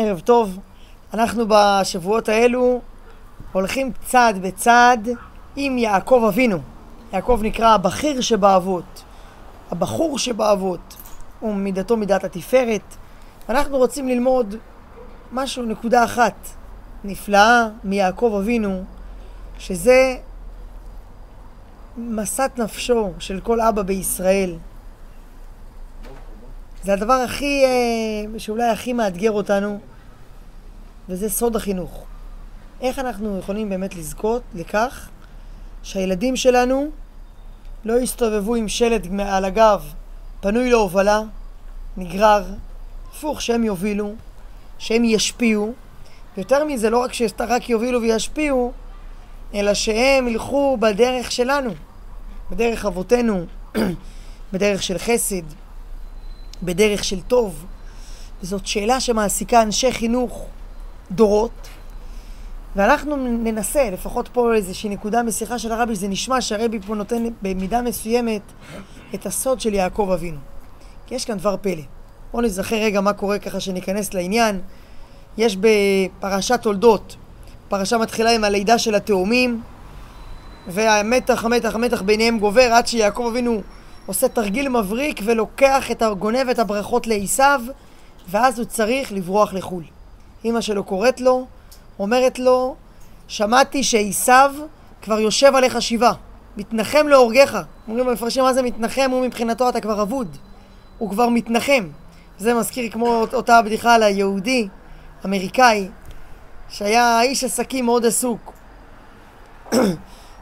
ערב טוב. אנחנו בשבועות האלו הולכים צעד בצעד עם יעקב אבינו. יעקב נקרא הבכיר שבאבות, הבחור שבאבות, ומידתו מידת התפארת. אנחנו רוצים ללמוד משהו, נקודה אחת נפלאה מיעקב אבינו, שזה משאת נפשו של כל אבא בישראל. זה הדבר הכי, אה, שאולי הכי מאתגר אותנו, וזה סוד החינוך. איך אנחנו יכולים באמת לזכות לכך שהילדים שלנו לא יסתובבו עם שלט על הגב פנוי להובלה, נגרר, הפוך, שהם יובילו, שהם ישפיעו. יותר מזה, לא רק שרק יובילו וישפיעו, אלא שהם ילכו בדרך שלנו, בדרך אבותינו, בדרך של חסד, בדרך של טוב. וזאת שאלה שמעסיקה אנשי חינוך דורות, ואנחנו ננסה, לפחות פה איזושהי נקודה משיחה של הרבי, זה נשמע שהרבי פה נותן במידה מסוימת את הסוד של יעקב אבינו. כי יש כאן דבר פלא. בואו נזכר רגע מה קורה ככה שניכנס לעניין. יש בפרשת תולדות, פרשה מתחילה עם הלידה של התאומים, והמתח, המתח, המתח ביניהם גובר עד שיעקב אבינו עושה תרגיל מבריק ולוקח את הגונב את הברכות לעשיו, ואז הוא צריך לברוח לחו"ל. אמא שלו קוראת לו, אומרת לו, שמעתי שעשיו כבר יושב עליך שבעה, מתנחם להורגך. אומרים במפרשים מה זה מתנחם, הוא מבחינתו אתה כבר אבוד. הוא כבר מתנחם. זה מזכיר כמו אותה בדיחה על היהודי, אמריקאי, שהיה איש עסקים מאוד עסוק.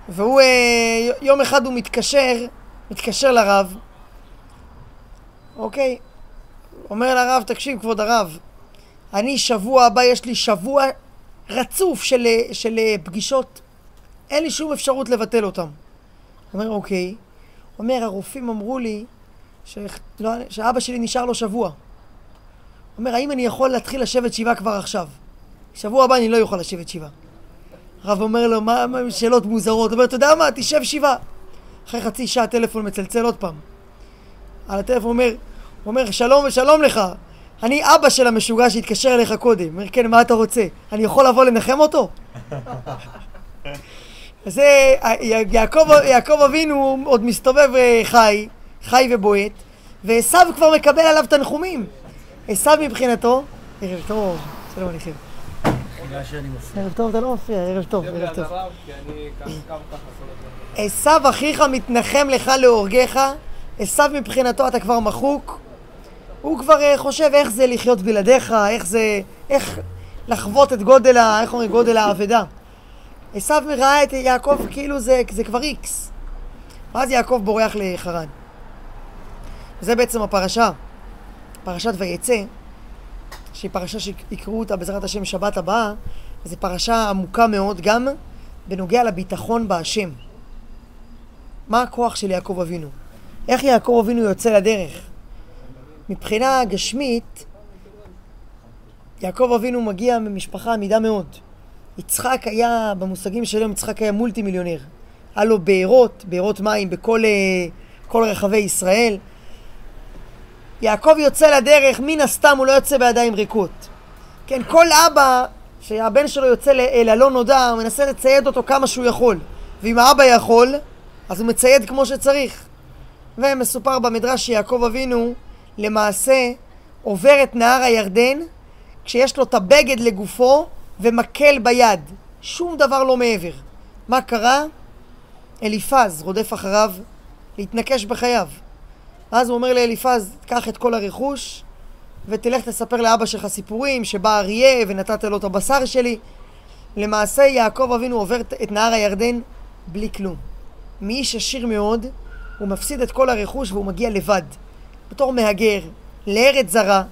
והוא, אה, יום אחד הוא מתקשר, מתקשר לרב, אוקיי, אומר לרב, תקשיב כבוד הרב, אני שבוע הבא, יש לי שבוע רצוף של, של פגישות, אין לי שום אפשרות לבטל אותם. אומר, אוקיי. אומר, הרופאים אמרו לי ש... לא, שאבא שלי נשאר לו שבוע. אומר, האם אני יכול להתחיל לשבת שבעה כבר עכשיו? שבוע הבא אני לא יכול לשבת שבעה. הרב אומר לו, מה, מה שאלות מוזרות? הוא אומר, אתה יודע מה, תשב שבעה. אחרי חצי שעה הטלפון מצלצל עוד פעם. על הטלפון אומר, הוא אומר, שלום ושלום לך. אני אבא של המשוגע שהתקשר אליך קודם. אומר, כן, מה אתה רוצה? אני יכול לבוא לנחם אותו? זה, יעקב, יעקב אבינו עוד מסתובב אה, חי, חי ובועט, ועשו כבר מקבל עליו תנחומים. עשו מבחינתו, ערב טוב, שלום עליכם. ערב טוב, אתה לא מפריע, ערב טוב, ערב טוב. עשו אחיך מתנחם לך להורגך, עשו מבחינתו אתה כבר מחוק, הוא כבר uh, חושב איך זה לחיות בלעדיך, איך זה, איך לחוות את גודל, ה, איך אומרים, גודל האבדה. עשיו ראה את יעקב כאילו זה, זה כבר איקס. ואז יעקב בורח לחרן. זה בעצם הפרשה, פרשת ויצא, שהיא פרשה שיקראו אותה בעזרת השם שבת הבאה, וזו פרשה עמוקה מאוד גם בנוגע לביטחון בהשם. מה הכוח של יעקב אבינו? איך יעקב אבינו יוצא לדרך? מבחינה גשמית, יעקב אבינו מגיע ממשפחה עמידה מאוד. יצחק היה, במושגים של היום, יצחק היה מולטי מיליונר. היה לו בארות, בארות מים בכל כל רחבי ישראל. יעקב יוצא לדרך, מן הסתם הוא לא יוצא בידיים ריקות. כן, כל אבא שהבן שלו יוצא אל הלא נודע, הוא מנסה לצייד אותו כמה שהוא יכול. ואם האבא יכול, אז הוא מצייד כמו שצריך. ומסופר במדרש שיעקב אבינו למעשה עובר את נהר הירדן כשיש לו את הבגד לגופו ומקל ביד. שום דבר לא מעבר. מה קרה? אליפז רודף אחריו להתנקש בחייו. ואז הוא אומר לאליפז, קח את כל הרכוש ותלך תספר לאבא שלך סיפורים שבא אריה ונתת לו את הבשר שלי. למעשה יעקב אבינו עובר את נהר הירדן בלי כלום. מאיש עשיר מאוד, הוא מפסיד את כל הרכוש והוא מגיע לבד. בתור מהגר לארץ זרה,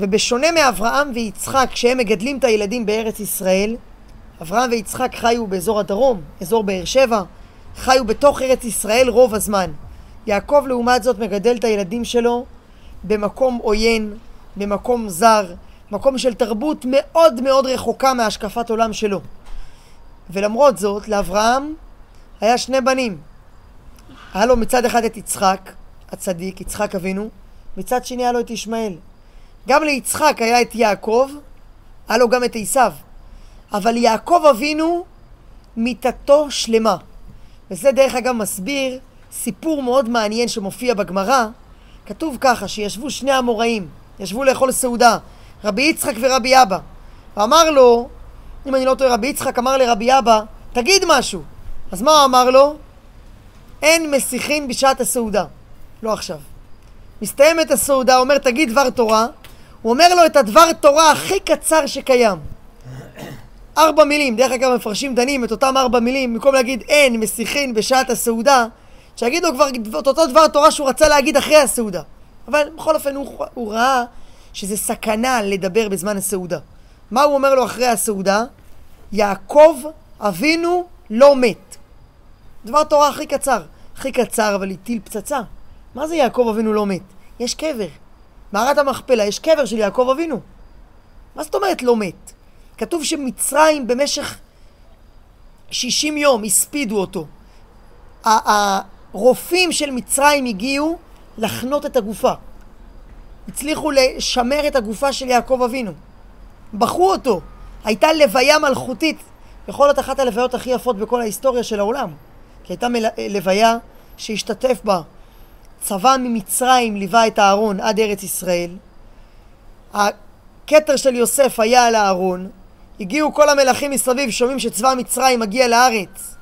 ובשונה מאברהם ויצחק, כשהם מגדלים את הילדים בארץ ישראל, אברהם ויצחק חיו באזור הדרום, אזור באר שבע, חיו בתוך ארץ ישראל רוב הזמן. יעקב לעומת זאת מגדל את הילדים שלו במקום עוין, במקום זר, מקום של תרבות מאוד מאוד רחוקה מהשקפת עולם שלו. ולמרות זאת, לאברהם היה שני בנים. היה לו מצד אחד את יצחק, הצדיק, יצחק אבינו, מצד שני היה לו את ישמעאל. גם ליצחק היה את יעקב, היה לו גם את עשיו. אבל יעקב אבינו, מיתתו שלמה. וזה דרך אגב מסביר סיפור מאוד מעניין שמופיע בגמרא. כתוב ככה, שישבו שני המוראים, ישבו לאכול סעודה, רבי יצחק ורבי אבא. ואמר לו, אם אני לא טועה, רבי יצחק אמר לרבי אבא, תגיד משהו. אז מה הוא אמר לו? אין מסיחין בשעת הסעודה. לא עכשיו. מסתיימת הסעודה, הוא אומר, תגיד דבר תורה. הוא אומר לו את הדבר תורה הכי קצר שקיים. ארבע מילים, דרך אגב מפרשים דנים את אותם ארבע מילים, במקום להגיד אין מסיחין בשעת הסעודה, שיגיד לו כבר את אותו דבר תורה שהוא רצה להגיד אחרי הסעודה. אבל בכל אופן הוא, הוא ראה שזה סכנה לדבר בזמן הסעודה. מה הוא אומר לו אחרי הסעודה? יעקב אבינו לא מת. דבר תורה הכי קצר. הכי קצר אבל הטיל פצצה. מה זה יעקב אבינו לא מת? יש קבר. מערת המכפלה יש קבר של יעקב אבינו. מה זאת אומרת לא מת? כתוב שמצרים במשך 60 יום הספידו אותו. הרופאים של מצרים הגיעו לחנות את הגופה. הצליחו לשמר את הגופה של יעקב אבינו. בחרו אותו. הייתה לוויה מלכותית. יכול להיות אחת הלוויות הכי יפות בכל ההיסטוריה של העולם. כי הייתה מל... לוויה שהשתתף בה צבא ממצרים ליווה את הארון עד ארץ ישראל. הכתר של יוסף היה על הארון. הגיעו כל המלכים מסביב, שומעים שצבא מצרים מגיע לארץ.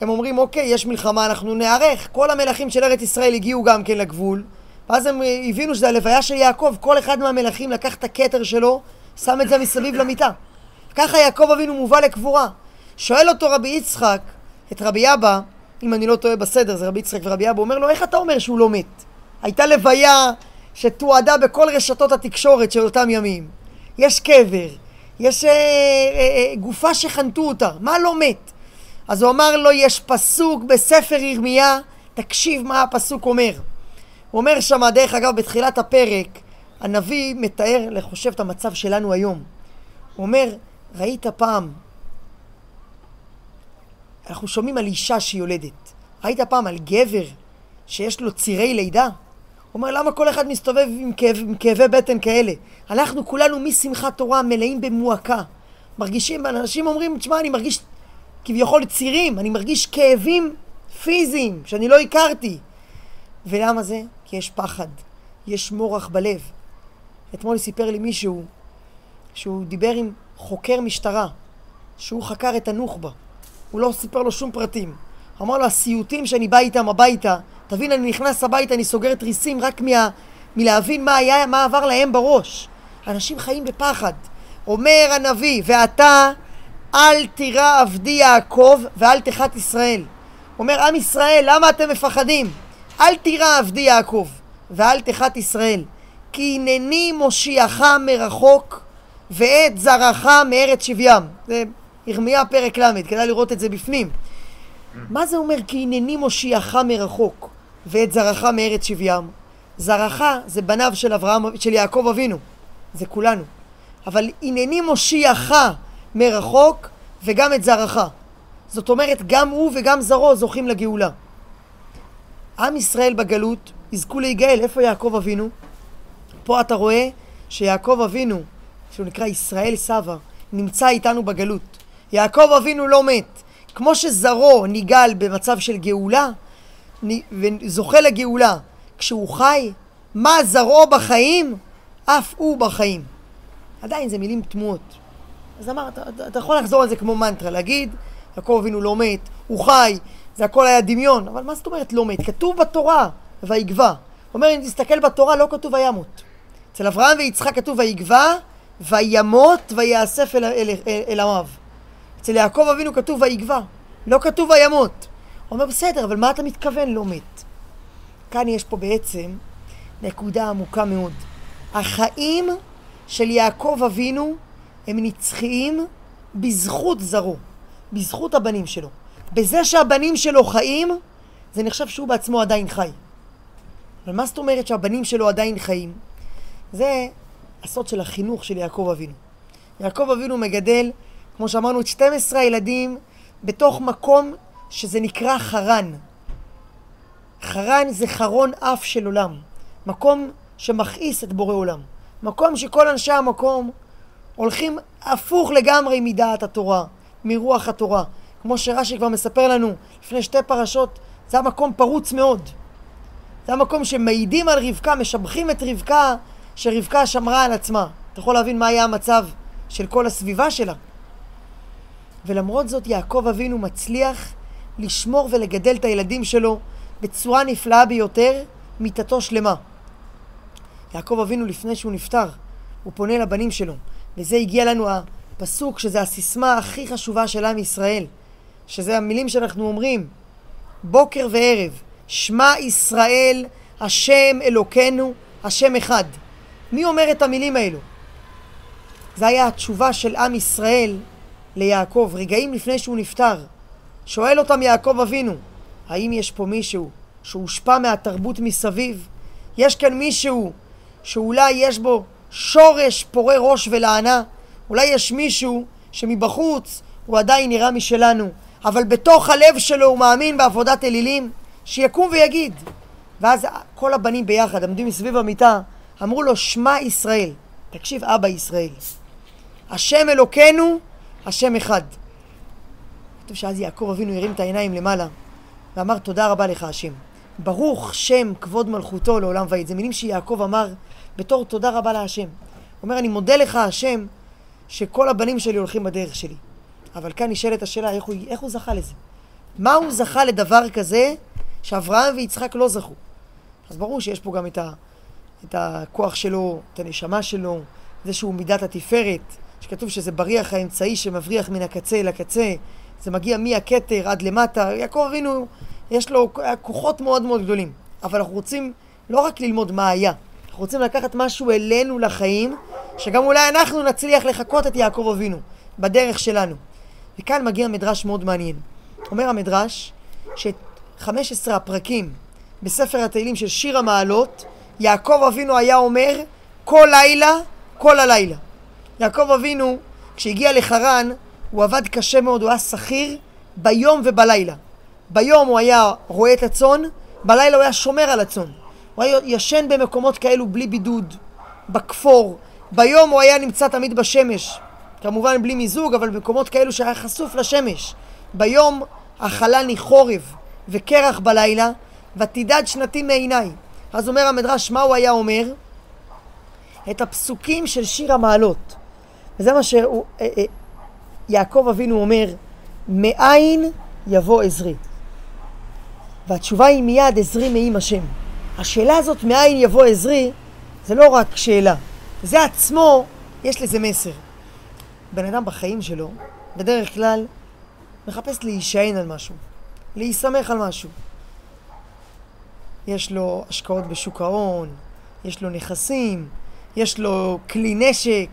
הם אומרים, אוקיי, יש מלחמה, אנחנו נערך. כל המלכים של ארץ ישראל הגיעו גם כן לגבול. ואז הם הבינו שזה הלוויה של יעקב. כל אחד מהמלכים לקח את הכתר שלו, שם את זה מסביב למיטה. ככה יעקב אבינו מובא לקבורה. שואל אותו רבי יצחק, את רבי אבא, אם אני לא טועה בסדר, זה רבי יצחק ורבי אבא, אומר לו, איך אתה אומר שהוא לא מת? הייתה לוויה שתועדה בכל רשתות התקשורת של אותם ימים. יש קבר, יש אה, אה, אה, גופה שחנתו אותה, מה לא מת? אז הוא אמר לו, יש פסוק בספר ירמיה, תקשיב מה הפסוק אומר. הוא אומר שם, דרך אגב, בתחילת הפרק, הנביא מתאר, לחושב את המצב שלנו היום. הוא אומר, ראית פעם, אנחנו שומעים על אישה שיולדת. ראית פעם על גבר שיש לו צירי לידה? הוא אומר, למה כל אחד מסתובב עם, כאב, עם כאבי בטן כאלה? אנחנו כולנו משמחת תורה מלאים במועקה. מרגישים, אנשים אומרים, תשמע, אני מרגיש כביכול צירים, אני מרגיש כאבים פיזיים שאני לא הכרתי. ולמה זה? כי יש פחד, יש מורח בלב. אתמול סיפר לי מישהו שהוא דיבר עם חוקר משטרה, שהוא חקר את הנוח'בה. הוא לא סיפר לו שום פרטים. אמר לו, הסיוטים שאני בא איתם הביתה, תבין, אני נכנס הביתה, אני סוגר תריסים רק מה, מלהבין מה היה, מה עבר להם בראש. אנשים חיים בפחד. אומר הנביא, ואתה אל תירא עבדי יעקב ואל תחת ישראל. אומר עם ישראל, למה אתם מפחדים? אל תירא עבדי יעקב ואל תחת ישראל, כי הנני מושיעך מרחוק ואת זרעך מארץ שבים. זה ירמיה פרק ל', כדאי לראות את זה בפנים. מה זה אומר כי הנני מושיעך מרחוק ואת זרעך מארץ שבים? זרעך זה בניו של אברהם, של יעקב אבינו, זה כולנו. אבל הנני מושיעך מרחוק וגם את זרעך. זאת אומרת, גם הוא וגם זרעו זוכים לגאולה. עם ישראל בגלות יזכו להיגאל. איפה יעקב אבינו? פה אתה רואה שיעקב אבינו, שהוא נקרא ישראל סבא, נמצא איתנו בגלות. יעקב אבינו לא מת. כמו שזרעו ניגל במצב של גאולה, וזוכה לגאולה כשהוא חי, מה זרעו בחיים? אף הוא בחיים. עדיין זה מילים תמוהות. אז אמר, אתה, אתה יכול לחזור על זה כמו מנטרה, להגיד, יעקב אבינו לא מת, הוא חי, זה הכל היה דמיון, אבל מה זאת אומרת לא מת? כתוב בתורה, ויגבה. הוא אומר, אם תסתכל בתורה, לא כתוב וימות. אצל אברהם ויצחק כתוב ויגבה, וימות ויאסף אל עמיו. אצל יעקב אבינו כתוב ויגבה, לא כתוב וימות. הוא אומר, בסדר, אבל מה אתה מתכוון לא מת? כאן יש פה בעצם נקודה עמוקה מאוד. החיים של יעקב אבינו הם נצחיים בזכות זרעו, בזכות הבנים שלו. בזה שהבנים שלו חיים, זה נחשב שהוא בעצמו עדיין חי. אבל מה זאת אומרת שהבנים שלו עדיין חיים? זה הסוד של החינוך של יעקב אבינו. יעקב אבינו מגדל, כמו שאמרנו, את 12 הילדים בתוך מקום שזה נקרא חרן. חרן זה חרון אף של עולם, מקום שמכעיס את בורא עולם. מקום שכל אנשי המקום הולכים הפוך לגמרי מדעת התורה, מרוח התורה. כמו שרש"י כבר מספר לנו לפני שתי פרשות, זה המקום פרוץ מאוד. זה המקום שמעידים על רבקה, משבחים את רבקה, שרבקה שמרה על עצמה. אתה יכול להבין מה היה המצב של כל הסביבה שלה. ולמרות זאת יעקב אבינו מצליח לשמור ולגדל את הילדים שלו בצורה נפלאה ביותר, מיתתו שלמה. יעקב אבינו לפני שהוא נפטר, הוא פונה לבנים שלו, וזה הגיע לנו הפסוק שזה הסיסמה הכי חשובה של עם ישראל, שזה המילים שאנחנו אומרים בוקר וערב, שמע ישראל, השם אלוקינו, השם אחד. מי אומר את המילים האלו? זה היה התשובה של עם ישראל ליעקב, רגעים לפני שהוא נפטר. שואל אותם יעקב אבינו, האם יש פה מישהו שהושפע מהתרבות מסביב? יש כאן מישהו שאולי יש בו שורש פורה ראש ולענה? אולי יש מישהו שמבחוץ הוא עדיין נראה משלנו, אבל בתוך הלב שלו הוא מאמין בעבודת אלילים? שיקום ויגיד. ואז כל הבנים ביחד עמדו מסביב המיטה, אמרו לו, שמע ישראל. תקשיב, אבא ישראל. השם אלוקינו, השם אחד. כתוב שאז יעקב אבינו הרים את העיניים למעלה ואמר תודה רבה לך השם. ברוך שם כבוד מלכותו לעולם ועד. זה מילים שיעקב אמר בתור תודה רבה להשם. הוא אומר אני מודה לך השם שכל הבנים שלי הולכים בדרך שלי. אבל כאן נשאלת השאלה איך הוא, איך הוא זכה לזה. מה הוא זכה לדבר כזה שאברהם ויצחק לא זכו? אז ברור שיש פה גם את, ה, את הכוח שלו, את הנשמה שלו, זה שהוא מידת התפארת, שכתוב שזה בריח האמצעי שמבריח מן הקצה אל הקצה, זה מגיע מהכתר עד למטה. יעקב אבינו, יש לו כוחות מאוד מאוד גדולים. אבל אנחנו רוצים לא רק ללמוד מה היה, אנחנו רוצים לקחת משהו אלינו לחיים, שגם אולי אנחנו נצליח לחקות את יעקב אבינו בדרך שלנו. וכאן מגיע מדרש מאוד מעניין. אומר המדרש ש-15 הפרקים בספר התהילים של שיר המעלות, יעקב אבינו היה אומר כל לילה, כל הלילה. יעקב אבינו, כשהגיע לחרן, הוא עבד קשה מאוד, הוא היה שכיר ביום ובלילה. ביום הוא היה רועה את הצאן, בלילה הוא היה שומר על הצאן. הוא היה ישן במקומות כאלו בלי בידוד, בכפור. ביום הוא היה נמצא תמיד בשמש. כמובן בלי מיזוג, אבל במקומות כאלו שהיה חשוף לשמש. ביום אכלני חורב וקרח בלילה, ותדד שנתי מעיניי. אז אומר המדרש, מה הוא היה אומר? את הפסוקים של שיר המעלות. וזה מה שיעקב אבינו אומר, מאין יבוא עזרי? והתשובה היא מיד עזרי מעם השם. השאלה הזאת מאין יבוא עזרי זה לא רק שאלה, זה עצמו יש לזה מסר. בן אדם בחיים שלו בדרך כלל מחפש להישען על משהו, להיסמך על משהו. יש לו השקעות בשוק ההון, יש לו נכסים, יש לו כלי נשק,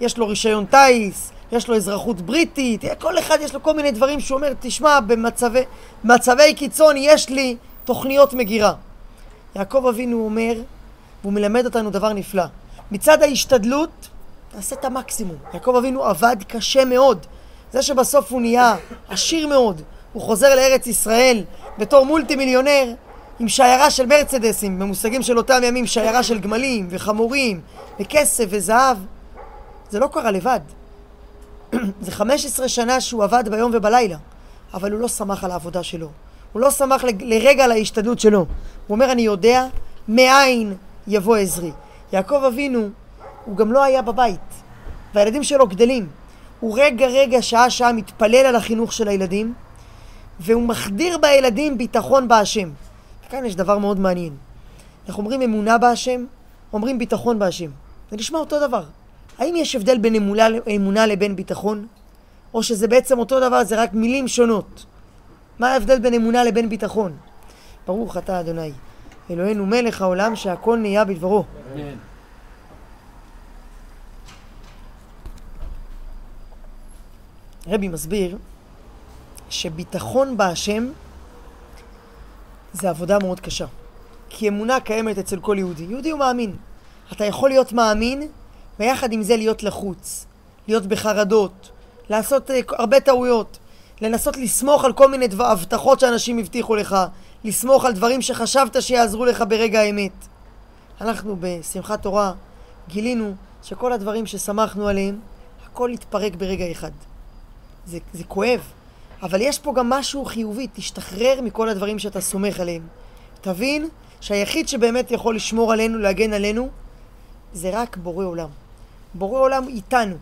יש לו רישיון טיס, יש לו אזרחות בריטית, כל אחד יש לו כל מיני דברים שהוא אומר, תשמע, במצבי קיצון יש לי תוכניות מגירה. יעקב אבינו אומר, והוא מלמד אותנו דבר נפלא. מצד ההשתדלות, תעשה את המקסימום. יעקב אבינו עבד קשה מאוד. זה שבסוף הוא נהיה עשיר מאוד, הוא חוזר לארץ ישראל בתור מולטי מיליונר, עם שיירה של מרצדסים, במושגים של אותם ימים, שיירה של גמלים וחמורים וכסף וזהב. זה לא קרה לבד. זה 15 שנה שהוא עבד ביום ובלילה, אבל הוא לא שמח על העבודה שלו. הוא לא שמח לרגע על ההשתדלות שלו. הוא אומר, אני יודע מאין יבוא עזרי. יעקב אבינו, הוא גם לא היה בבית, והילדים שלו גדלים. הוא רגע רגע, שעה שעה, מתפלל על החינוך של הילדים, והוא מחדיר בילדים ביטחון בהשם. כאן יש דבר מאוד מעניין. אנחנו אומרים אמונה בהשם, אומרים ביטחון בהשם. זה נשמע אותו דבר. האם יש הבדל בין אמונה, אמונה לבין ביטחון? או שזה בעצם אותו דבר, זה רק מילים שונות? מה ההבדל בין אמונה לבין ביטחון? ברוך אתה אדוני, אלוהינו מלך העולם שהכל נהיה בדברו. רבי מסביר שביטחון בהשם זה עבודה מאוד קשה. כי אמונה קיימת אצל כל יהודי. יהודי הוא מאמין. אתה יכול להיות מאמין, ויחד עם זה להיות לחוץ, להיות בחרדות, לעשות uh, הרבה טעויות, לנסות לסמוך על כל מיני דבר, הבטחות שאנשים הבטיחו לך, לסמוך על דברים שחשבת שיעזרו לך ברגע האמת. אנחנו בשמחת תורה גילינו שכל הדברים ששמחנו עליהם, הכל התפרק ברגע אחד. זה, זה כואב, אבל יש פה גם משהו חיובי, תשתחרר מכל הדברים שאתה סומך עליהם. תבין שהיחיד שבאמת יכול לשמור עלינו, להגן עלינו, זה רק בורא עולם. בורא עולם איתנו.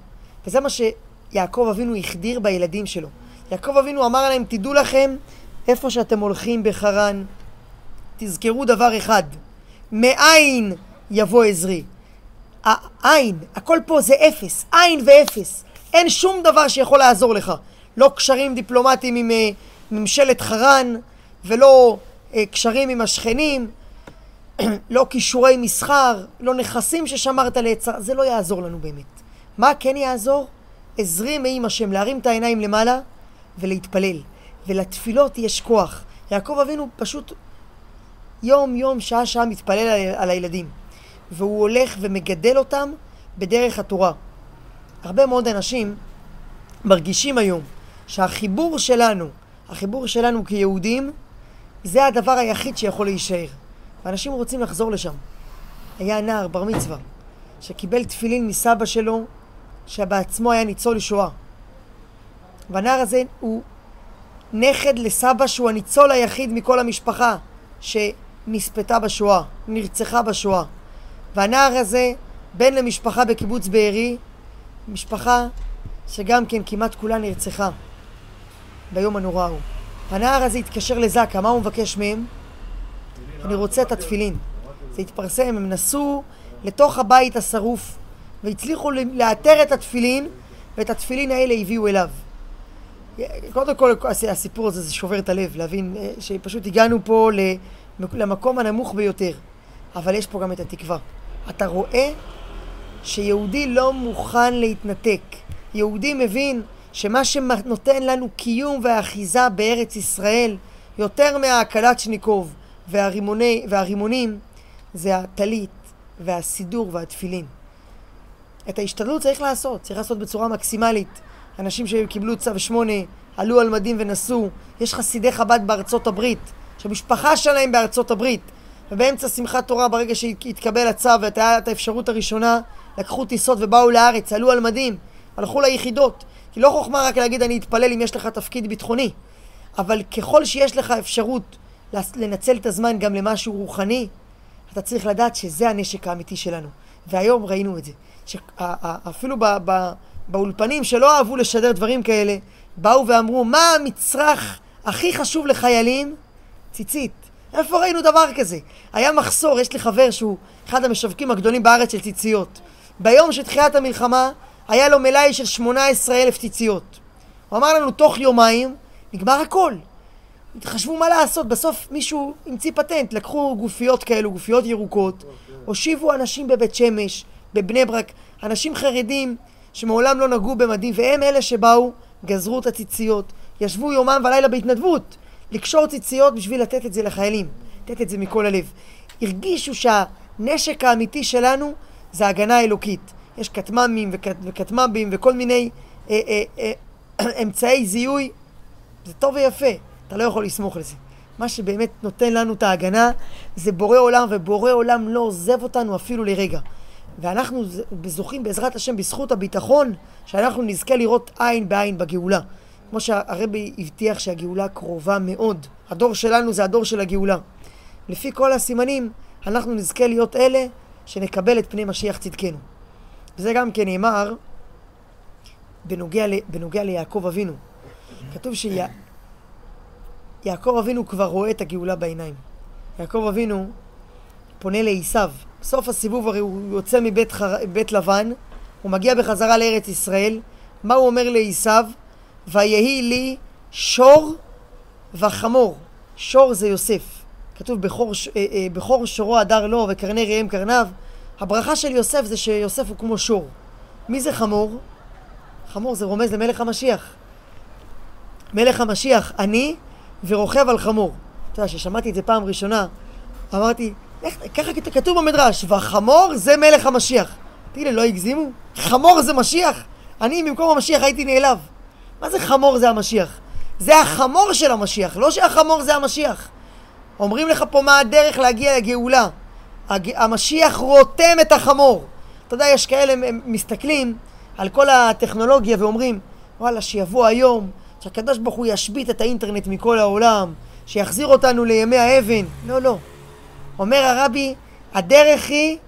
וזה מה שיעקב אבינו החדיר בילדים שלו. יעקב אבינו אמר להם, תדעו לכם, איפה שאתם הולכים בחרן, תזכרו דבר אחד, מאין יבוא עזרי. העין, הכל פה זה אפס, עין ואפס. אין שום דבר שיכול לעזור לך. לא קשרים דיפלומטיים עם uh, ממשלת חרן, ולא uh, קשרים עם השכנים, לא כישורי מסחר, לא נכסים ששמרת לעצר, זה לא יעזור לנו באמת. מה כן יעזור? עזרי מעם השם, להרים את העיניים למעלה ולהתפלל. ולתפילות יש כוח. יעקב אבינו פשוט יום יום, שעה שעה מתפלל על, על הילדים. והוא הולך ומגדל אותם בדרך התורה. הרבה מאוד אנשים מרגישים היום שהחיבור שלנו, החיבור שלנו כיהודים, זה הדבר היחיד שיכול להישאר. ואנשים רוצים לחזור לשם. היה נער, בר מצווה, שקיבל תפילין מסבא שלו, שבעצמו היה ניצול שואה. והנער הזה הוא נכד לסבא שהוא הניצול היחיד מכל המשפחה שנספתה בשואה, נרצחה בשואה. והנער הזה בן למשפחה בקיבוץ בארי, משפחה שגם כן כמעט כולה נרצחה ביום הנורא ההוא. הנער הזה התקשר לזקה, מה הוא מבקש מהם? אני רוצה את התפילין. זה התפרסם, הם נסעו לתוך הבית השרוף והצליחו לאתר את התפילין ואת התפילין האלה הביאו אליו. קודם כל הסיפור הזה זה שובר את הלב, להבין אה, שפשוט הגענו פה למקום הנמוך ביותר, אבל יש פה גם את התקווה. אתה רואה שיהודי לא מוכן להתנתק. יהודי מבין שמה שנותן לנו קיום ואחיזה בארץ ישראל, יותר מהקלצ'ניקוב והרימוני, והרימונים, זה הטלית והסידור והתפילין. את ההשתדלות צריך לעשות, צריך לעשות בצורה מקסימלית. אנשים שקיבלו צו שמונה, עלו על מדים ונסעו. יש חסידי חב"ד בארצות הברית, שהמשפחה שלהם בארצות הברית. ובאמצע שמחת תורה, ברגע שהתקבל הצו והייתה את האפשרות הראשונה, לקחו טיסות ובאו לארץ, עלו על מדים, הלכו ליחידות. כי לא חוכמה רק להגיד אני אתפלל אם יש לך תפקיד ביטחוני, אבל ככל שיש לך אפשרות לנצל את הזמן גם למשהו רוחני, אתה צריך לדעת שזה הנשק האמיתי שלנו. והיום ראינו את זה. שאפילו באולפנים שלא אהבו לשדר דברים כאלה, באו ואמרו, מה המצרך הכי חשוב לחיילים? ציצית. איפה ראינו דבר כזה? היה מחסור, יש לי חבר שהוא אחד המשווקים הגדולים בארץ של ציציות. ביום של תחילת המלחמה היה לו מלאי של 18 אלף ציציות. הוא אמר לנו, תוך יומיים נגמר הכל. חשבו מה לעשות, בסוף מישהו המציא פטנט, לקחו גופיות כאלו, גופיות ירוקות, הושיבו אנשים בבית שמש, בבני ברק, אנשים חרדים שמעולם לא נגעו במדים, והם אלה שבאו, גזרו את הציציות, ישבו יומם ולילה בהתנדבות, לקשור ציציות בשביל לתת את זה לחיילים, לתת את זה מכל הלב. הרגישו שהנשק האמיתי שלנו זה הגנה אלוקית. יש כטמ"מים וכטמ"בים וכל מיני אה, אה, אה, אמצעי זיהוי, זה טוב ויפה, אתה לא יכול לסמוך לזה. מה שבאמת נותן לנו את ההגנה זה בורא עולם, ובורא עולם לא עוזב אותנו אפילו לרגע. ואנחנו זוכים בעזרת השם בזכות הביטחון שאנחנו נזכה לראות עין בעין בגאולה. כמו שהרבי הבטיח שהגאולה קרובה מאוד. הדור שלנו זה הדור של הגאולה. לפי כל הסימנים, אנחנו נזכה להיות אלה שנקבל את פני משיח צדקנו. וזה גם כן נאמר בנוגע, בנוגע ליעקב אבינו. כתוב שיעקב שיה, אבינו כבר רואה את הגאולה בעיניים. יעקב אבינו פונה לעשיו. בסוף הסיבוב הרי הוא יוצא מבית חר... לבן, הוא מגיע בחזרה לארץ ישראל. מה הוא אומר לעשיו? ויהי לי שור וחמור. שור זה יוסף. כתוב בכור, אה, אה, בכור שורו הדר לו וקרני ראם קרניו. הברכה של יוסף זה שיוסף הוא כמו שור. מי זה חמור? חמור זה רומז למלך המשיח. מלך המשיח, אני ורוכב על חמור. אתה יודע, כששמעתי את זה פעם ראשונה, אמרתי, ככה כתוב במדרש, והחמור זה מלך המשיח. לי, לא הגזימו? חמור זה משיח? אני במקום המשיח הייתי נעלב. מה זה חמור זה המשיח? זה החמור של המשיח, לא שהחמור זה המשיח. אומרים לך פה מה הדרך להגיע לגאולה. המשיח רותם את החמור. אתה יודע, יש כאלה, הם מסתכלים על כל הטכנולוגיה ואומרים, וואלה, שיבוא היום, שהקדוש ברוך הוא ישבית את האינטרנט מכל העולם, שיחזיר אותנו לימי האבן. לא, לא. אומר הרבי, הדרך היא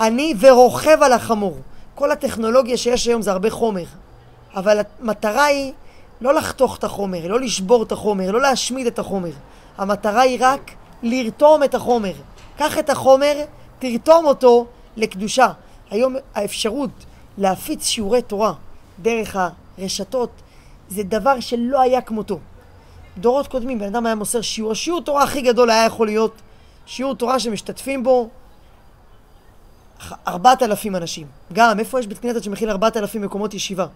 אני ורוכב על החמור. כל הטכנולוגיה שיש היום זה הרבה חומר, אבל המטרה היא לא לחתוך את החומר, לא לשבור את החומר, לא להשמיד את החומר. המטרה היא רק לרתום את החומר. קח את החומר, תרתום אותו לקדושה. היום האפשרות להפיץ שיעורי תורה דרך הרשתות זה דבר שלא היה כמותו. דורות קודמים, בן אדם היה מוסר שיעור, השיעור תורה הכי גדול היה יכול להיות שיעור תורה שמשתתפים בו ארבעת אלפים אנשים. גם, איפה יש בית כנסת שמכיל ארבעת אלפים מקומות ישיבה?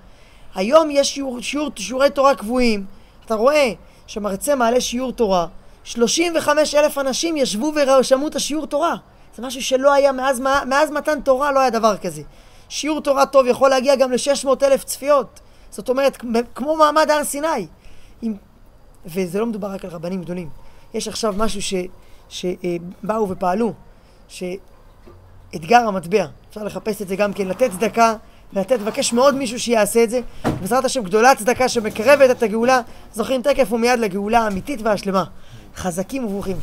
היום יש שיעור, שיעור, שיעורי תורה קבועים. אתה רואה שמרצה מעלה שיעור תורה, 35 אלף אנשים ישבו ושמעו את השיעור תורה. זה משהו שלא היה מאז, מאז מתן תורה, לא היה דבר כזה. שיעור תורה טוב יכול להגיע גם ל-600 אלף צפיות. זאת אומרת, כמו מעמד הר סיני. עם... וזה לא מדובר רק על רבנים גדולים. יש עכשיו משהו ש... שבאו ופעלו, שאתגר המטבע, אפשר לחפש את זה גם כן, לתת צדקה, לתת, לבקש מאוד מישהו שיעשה את זה. בעזרת השם גדולה צדקה שמקרבת את הגאולה, זוכרים תקף ומיד לגאולה האמיתית והשלמה. חזקים וברוכים.